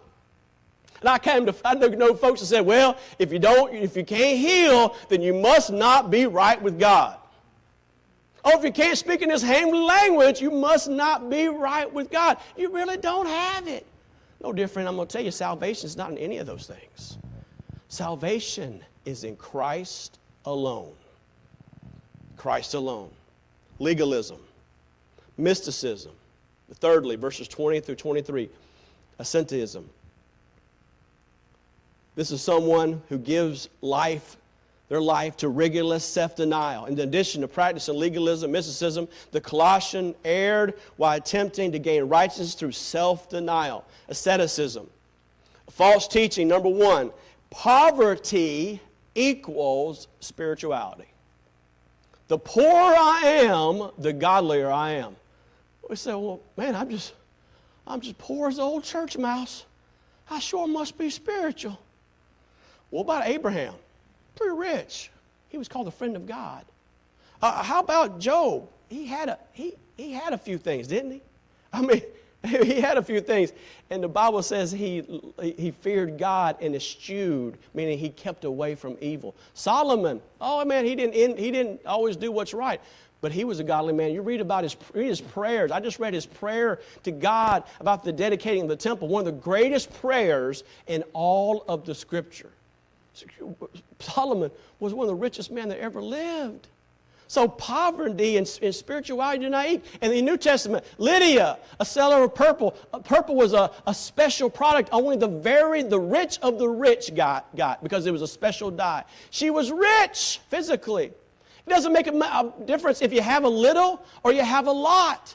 And I came to, I know folks that said, well, if you don't, if you can't heal, then you must not be right with God. Oh, if you can't speak in this heavenly language, you must not be right with God. You really don't have it. No different. I'm going to tell you, salvation is not in any of those things. Salvation is in Christ alone. Christ alone. Legalism, mysticism. Thirdly, verses 20 through 23, asceticism. This is someone who gives life their life to rigorous self denial. In addition to practicing legalism, mysticism, the Colossian erred while attempting to gain righteousness through self denial, asceticism. False teaching, number one, poverty equals spirituality. The poorer I am, the godlier I am. We say, well, man, I'm just, I'm just poor as an old church mouse. I sure must be spiritual. What about Abraham? Pretty rich. He was called a friend of God. Uh, how about Job? He had, a, he, he had a few things, didn't he? I mean, he had a few things. And the Bible says he, he feared God and eschewed, meaning he kept away from evil. Solomon, oh man, he didn't, he didn't always do what's right, but he was a godly man. You read about his, read his prayers. I just read his prayer to God about the dedicating of the temple, one of the greatest prayers in all of the scripture. Solomon was one of the richest men that ever lived. So poverty and, and, spirituality do not eat. In the New Testament, Lydia, a seller of purple, uh, purple was a, a special product only the very, the rich of the rich got, got because it was a special dye. She was rich physically. It doesn't make a, a difference if you have a little or you have a lot.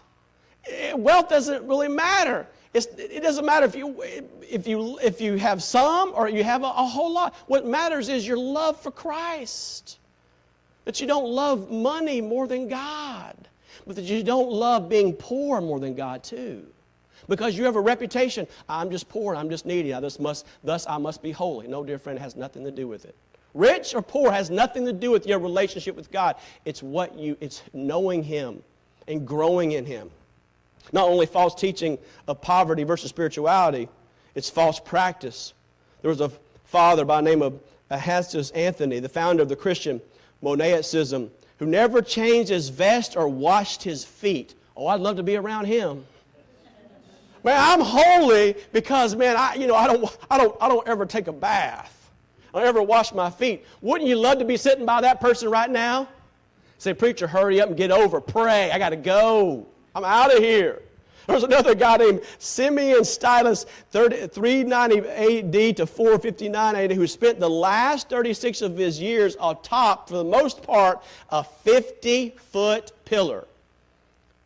Eh, wealth doesn't really matter. It's, it doesn't matter if you, if, you, if you have some or you have a, a whole lot. What matters is your love for Christ. That you don't love money more than God, but that you don't love being poor more than God, too. Because you have a reputation, I'm just poor, I'm just needy, I just must, thus I must be holy. No, dear friend, it has nothing to do with it. Rich or poor has nothing to do with your relationship with God. It's what you, it's knowing Him and growing in Him. Not only false teaching of poverty versus spirituality, it's false practice. There was a father by the name of Ahastus Anthony, the founder of the Christian Monasticism, who never changed his vest or washed his feet. Oh, I'd love to be around him. Man, I'm holy because, man, I, you know, I don't, I don't, I don't ever take a bath. I don't ever wash my feet. Wouldn't you love to be sitting by that person right now? Say, preacher, hurry up and get over. Pray. I got to go. I'm out of here. There's another guy named Simeon Stylites, 390 AD to 459 AD, who spent the last 36 of his years atop, for the most part, a 50 foot pillar.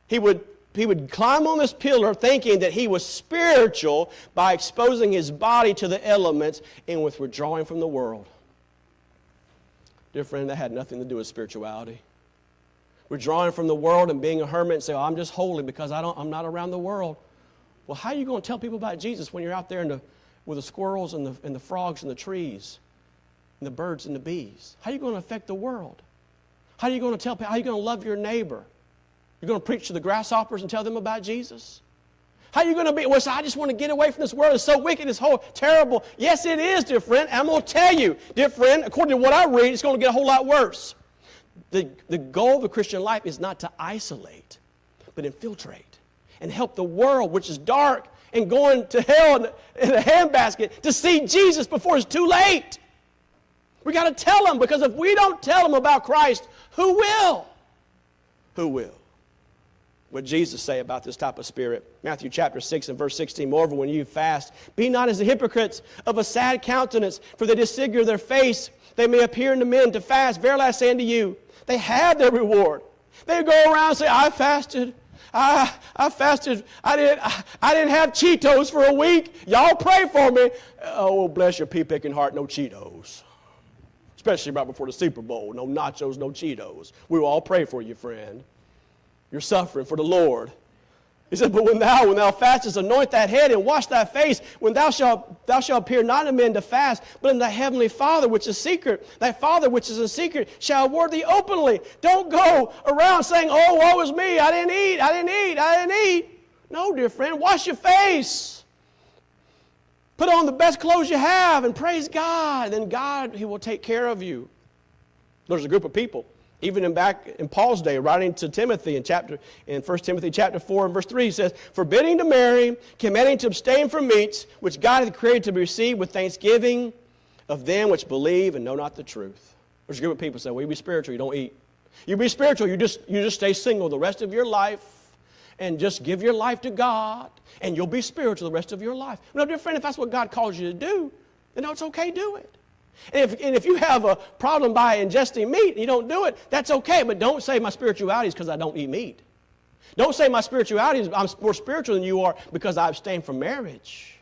He would he would climb on this pillar thinking that he was spiritual by exposing his body to the elements and with withdrawing from the world. Dear friend, that had nothing to do with spirituality. Withdrawing from the world and being a hermit and say, oh, I'm just holy because I don't, I'm not around the world. Well, how are you going to tell people about Jesus when you're out there the, with the squirrels and the, and the frogs and the trees and the birds and the bees? How are you going to affect the world? How are you going to tell people? How are you going to love your neighbor? You're going to preach to the grasshoppers and tell them about Jesus? How are you going to be? Well, so I just want to get away from this world. It's so wicked. It's whole, terrible. Yes, it is, dear friend. I'm going to tell you, dear friend, according to what I read, it's going to get a whole lot worse. The, the goal of the Christian life is not to isolate, but infiltrate and help the world, which is dark and going to hell in, in a handbasket, to see Jesus before it's too late. We got to tell them because if we don't tell them about Christ, who will? Who will? what Jesus say about this type of spirit. Matthew chapter 6 and verse 16. Moreover, when you fast, be not as the hypocrites of a sad countenance, for they disfigure their face. They may appear unto men to fast. Verily I say unto you, they have their reward. They go around and say, I fasted. I, I fasted. I didn't, I, I didn't have Cheetos for a week. Y'all pray for me. Uh, oh, bless your pea picking heart, no Cheetos. Especially right before the Super Bowl. No nachos, no Cheetos. We will all pray for you, friend. You're suffering for the Lord. He said, But when thou, when thou fastest, anoint that head and wash thy face, when thou shalt, thou shalt appear not in men to fast, but in thy heavenly Father which is secret. Thy Father which is in secret shall reward thee openly. Don't go around saying, Oh, woe is me, I didn't eat, I didn't eat, I didn't eat. No, dear friend, wash your face. Put on the best clothes you have and praise God. Then God, He will take care of you. There's a group of people even in back in Paul's day, writing to Timothy in chapter in 1 Timothy chapter 4 and verse 3, he says, forbidding to marry, commanding to abstain from meats, which God hath created to be received with thanksgiving of them which believe and know not the truth. There's a group of people say, Well, you be spiritual, you don't eat. You be spiritual, you just you just stay single the rest of your life and just give your life to God, and you'll be spiritual the rest of your life. No, dear friend, if that's what God calls you to do, then it's okay, do it. And if, and if you have a problem by ingesting meat and you don't do it, that's okay. But don't say my spirituality is because I don't eat meat. Don't say my spirituality is I'm more spiritual than you are because I abstain from marriage.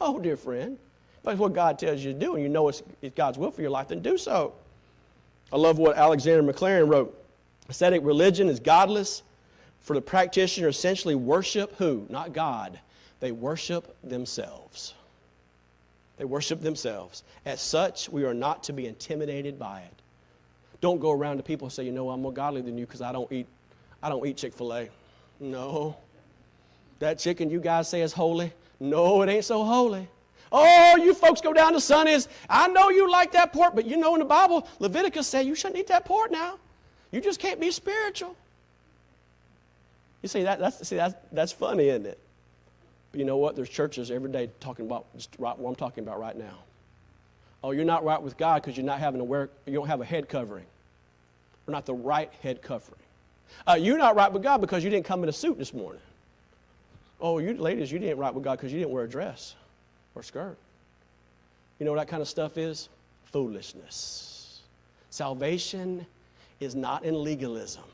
No, dear friend. That's what God tells you to do, and you know it's, it's God's will for your life, then do so. I love what Alexander Maclaren wrote. Ascetic religion is godless, for the practitioner essentially worship who? Not God. They worship themselves. They worship themselves. As such, we are not to be intimidated by it. Don't go around to people and say, you know, I'm more godly than you because I don't eat, I don't eat Chick-fil-A. No. That chicken you guys say is holy. No, it ain't so holy. Oh, you folks go down to Sonny's. I know you like that pork, but you know in the Bible, Leviticus say you shouldn't eat that pork now. You just can't be spiritual. You see, that, that's, see that's, that's funny, isn't it? But you know what? There's churches every day talking about just right what I'm talking about right now. Oh, you're not right with God because you're not having a wear, you don't have a head covering. Or not the right head covering. Uh, you're not right with God because you didn't come in a suit this morning. Oh, you ladies, you didn't right with God because you didn't wear a dress or skirt. You know what that kind of stuff is? Foolishness. Salvation is not in legalism.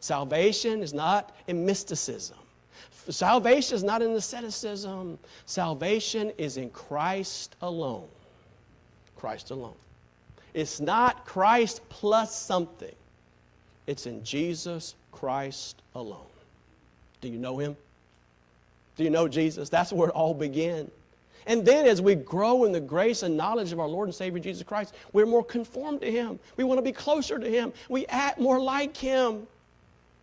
Salvation is not in mysticism. Salvation is not in asceticism, salvation is in Christ alone. Christ alone. It's not Christ plus something, it's in Jesus Christ alone. Do you know him? Do you know Jesus? That's where it all began. And then as we grow in the grace and knowledge of our Lord and Savior Jesus Christ, we're more conformed to Him. We want to be closer to Him. We act more like Him.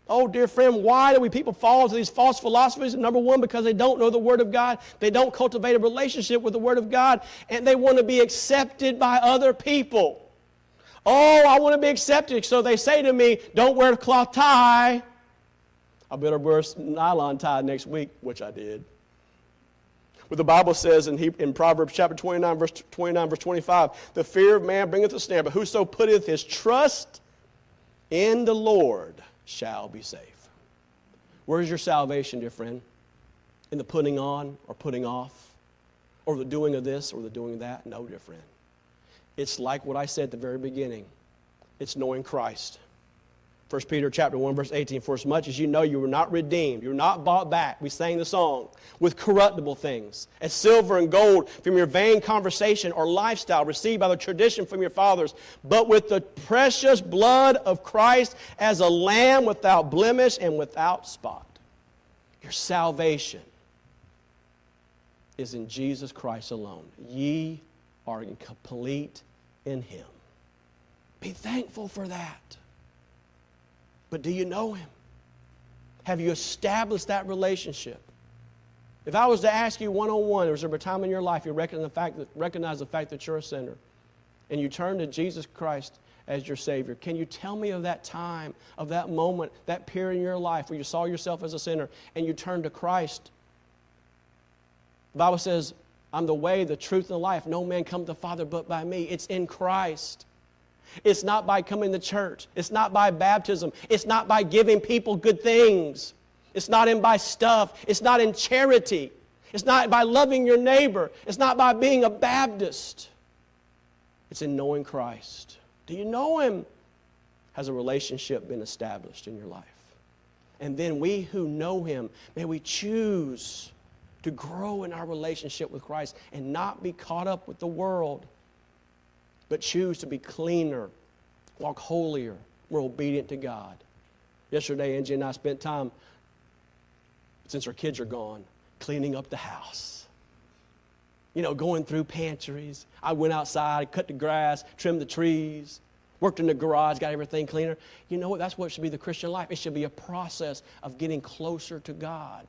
Oh, dear friend, why do we people fall into these false philosophies? Number one, because they don't know the Word of God. They don't cultivate a relationship with the Word of God, and they want to be accepted by other people. Oh, I want to be accepted. So they say to me, don't wear a cloth tie. I better wear a nylon tie next week, which I did. What the Bible says in, in Proverbs chapter 29, verse 29, verse 25, the fear of man bringeth a snare, but whoso putteth his trust in the Lord shall be safe. Where's your salvation, dear friend? In the putting on or putting off? Or the doing of this or the doing of that? No, dear friend. It's like what I said at the very beginning. It's knowing Christ. 1 Peter chapter 1, verse 18, for as much as you know you were not redeemed, you were not bought back, we sang the song, with corruptible things, as silver and gold from your vain conversation or lifestyle received by the tradition from your fathers, but with the precious blood of Christ as a lamb without blemish and without spot. Your salvation is in Jesus Christ alone. Ye are complete in Him. Be thankful for that. But do you know Him? Have you established that relationship? If I was to ask you one on one, was there a time in your life you recognize the, fact that, recognize the fact that you're a sinner and you turn to Jesus Christ as your Savior? Can you tell me of that time, of that moment, that period in your life where you saw yourself as a sinner and you turned to Christ? The Bible says, I'm the way, the truth, and the life. No man come to the Father but by me. It's in Christ. It's not by coming to church. It's not by baptism. It's not by giving people good things. It's not in by stuff. It's not in charity. It's not by loving your neighbor. It's not by being a Baptist. It's in knowing Christ. Do you know Him? Has a relationship been established in your life? And then we who know Him, may we choose to grow in our relationship with Christ and not be caught up with the world but choose to be cleaner, walk holier, more obedient to God. Yesterday, Angie and I spent time, since our kids are gone, cleaning up the house. You know, going through pantries. I went outside, cut the grass, trimmed the trees, worked in the garage, got everything cleaner. You know what? That's what should be the Christian life. It should be a process of getting closer to God.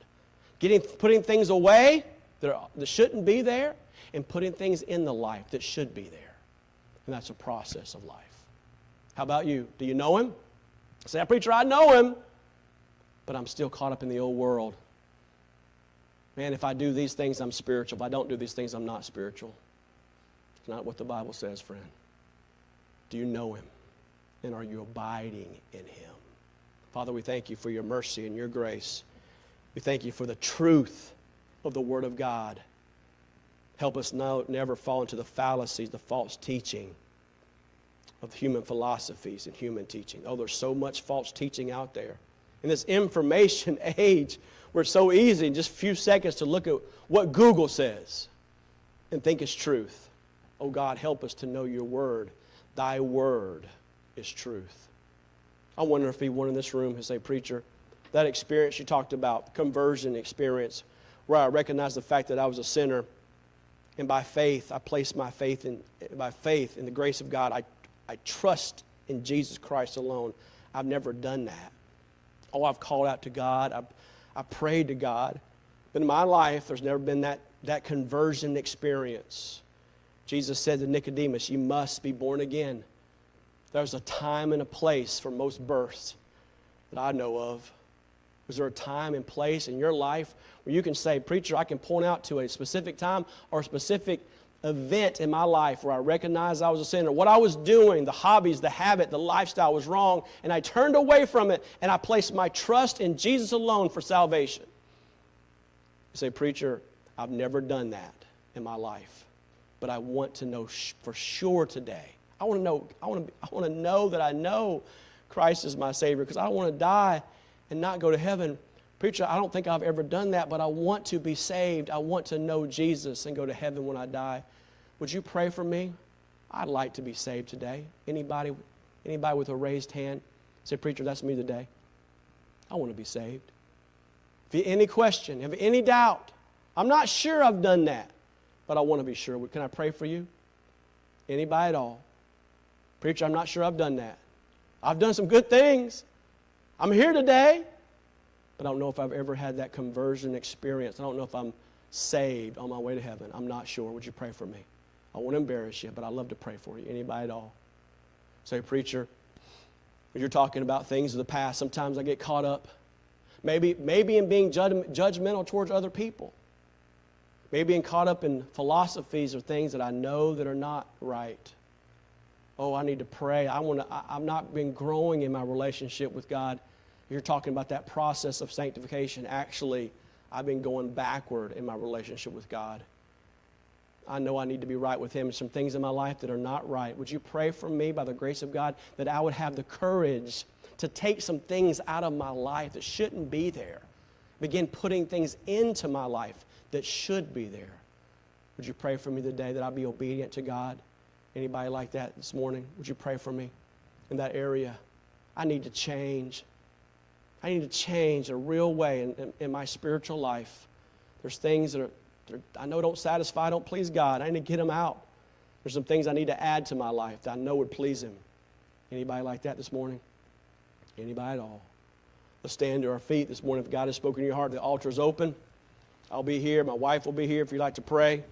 Getting, putting things away that, are, that shouldn't be there and putting things in the life that should be there. And that's a process of life. How about you? Do you know him? Say, preacher, I know him, but I'm still caught up in the old world. Man, if I do these things, I'm spiritual. If I don't do these things, I'm not spiritual. It's not what the Bible says, friend. Do you know him? And are you abiding in him? Father, we thank you for your mercy and your grace. We thank you for the truth of the Word of God. Help us now never fall into the fallacies, the false teaching of human philosophies and human teaching. Oh, there's so much false teaching out there. In this information age, where it's so easy in just a few seconds to look at what Google says and think it's truth. Oh, God, help us to know your word. Thy word is truth. I wonder if anyone in this room has a Preacher, that experience you talked about, conversion experience, where I recognized the fact that I was a sinner and by faith, I place my faith in, by faith in the grace of God. I, I trust in Jesus Christ alone. I've never done that. Oh, I've called out to God. I've, I prayed to God. But in my life, there's never been that, that conversion experience. Jesus said to Nicodemus, You must be born again. There's a time and a place for most births that I know of. Is there a time and place in your life where you can say, Preacher, I can point out to a specific time or a specific event in my life where I recognized I was a sinner? What I was doing, the hobbies, the habit, the lifestyle was wrong, and I turned away from it and I placed my trust in Jesus alone for salvation. You say, Preacher, I've never done that in my life, but I want to know for sure today. I want to know, I want to, I want to know that I know Christ is my Savior because I don't want to die and not go to heaven Preacher, I don't think I've ever done that, but I want to be saved. I want to know Jesus and go to heaven when I die. Would you pray for me? I'd like to be saved today. Anybody, anybody with a raised hand? Say, Preacher, that's me today. I want to be saved. If you any question, if any doubt, I'm not sure I've done that, but I want to be sure. Can I pray for you? Anybody at all? Preacher, I'm not sure I've done that. I've done some good things. I'm here today, but I don't know if I've ever had that conversion experience. I don't know if I'm saved on my way to heaven. I'm not sure. Would you pray for me? I won't embarrass you, but I love to pray for you. Anybody at all? Say, preacher, you're talking about things of the past. Sometimes I get caught up. Maybe, maybe in being judgmental towards other people. Maybe in caught up in philosophies or things that I know that are not right. Oh, I need to pray. I want to, I, I've not been growing in my relationship with God. You're talking about that process of sanctification. Actually, I've been going backward in my relationship with God. I know I need to be right with Him. Some things in my life that are not right. Would you pray for me by the grace of God that I would have the courage to take some things out of my life that shouldn't be there? Begin putting things into my life that should be there. Would you pray for me today that I'll be obedient to God? Anybody like that this morning? Would you pray for me in that area? I need to change. I need to change a real way in, in, in my spiritual life. There's things that are I know don't satisfy, don't please God. I need to get them out. There's some things I need to add to my life that I know would please Him. Anybody like that this morning? Anybody at all? Let's stand to our feet this morning. If God has spoken to your heart, the altar is open. I'll be here. My wife will be here if you'd like to pray.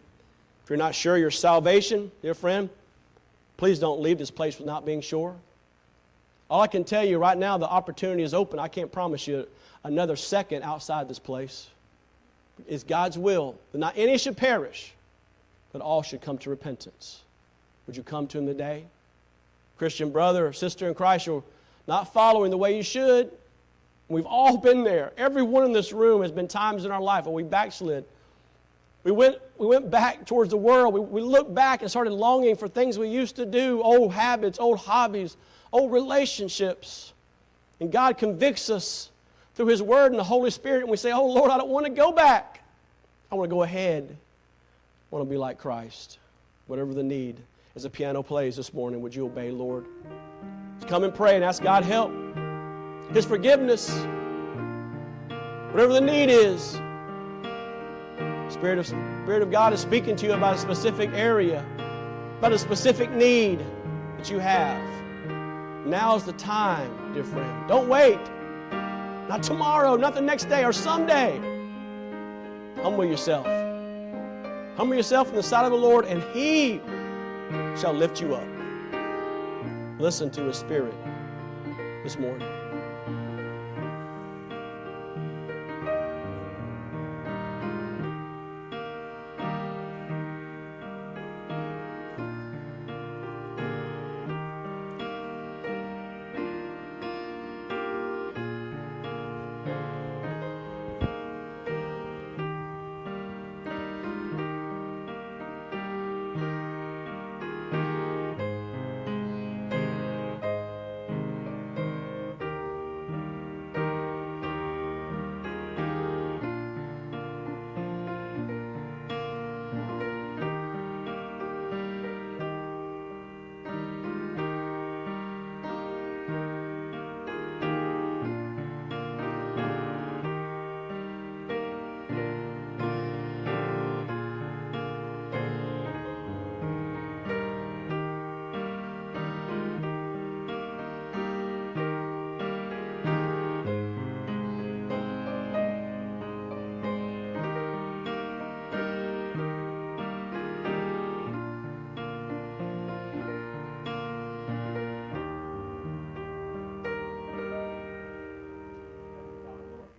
If you're not sure your salvation, dear friend, please don't leave this place without being sure. All I can tell you right now, the opportunity is open. I can't promise you another second outside this place It's God's will that not any should perish, but all should come to repentance. Would you come to Him today? Christian brother or sister in Christ, you're not following the way you should. We've all been there. Everyone in this room has been times in our life where we backslid. We went, we went back towards the world. We, we looked back and started longing for things we used to do old habits, old hobbies, old relationships. And God convicts us through His Word and the Holy Spirit, and we say, Oh Lord, I don't want to go back. I want to go ahead. I want to be like Christ. Whatever the need. As the piano plays this morning, would you obey, Lord? Just come and pray and ask God help, His forgiveness, whatever the need is. Spirit of, Spirit of God is speaking to you about a specific area, about a specific need that you have. Now is the time, dear friend. Don't wait. Not tomorrow, not the next day, or someday. Humble yourself. Humble yourself in the sight of the Lord, and He shall lift you up. Listen to His Spirit this morning.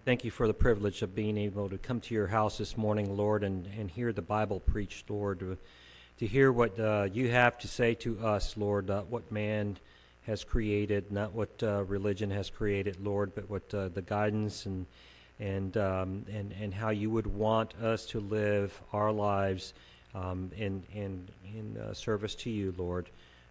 Thank you for the privilege of being able to come to your house this morning, Lord, and, and hear the Bible preached, Lord, to, to hear what uh, you have to say to us, Lord, uh, what man has created, not what uh, religion has created, Lord, but what uh, the guidance and and, um, and and how you would want us to live our lives um, in in in uh, service to you, Lord.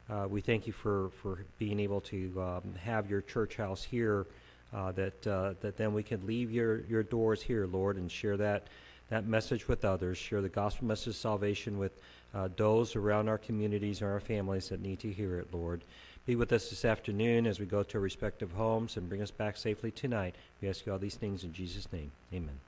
Uh, we thank you for for being able to um, have your church house here uh, that, uh, that then we can leave your, your doors here, Lord, and share that, that message with others, share the gospel message of salvation with uh, those around our communities and our families that need to hear it, Lord. Be with us this afternoon as we go to our respective homes and bring us back safely tonight. We ask you all these things in Jesus' name. Amen.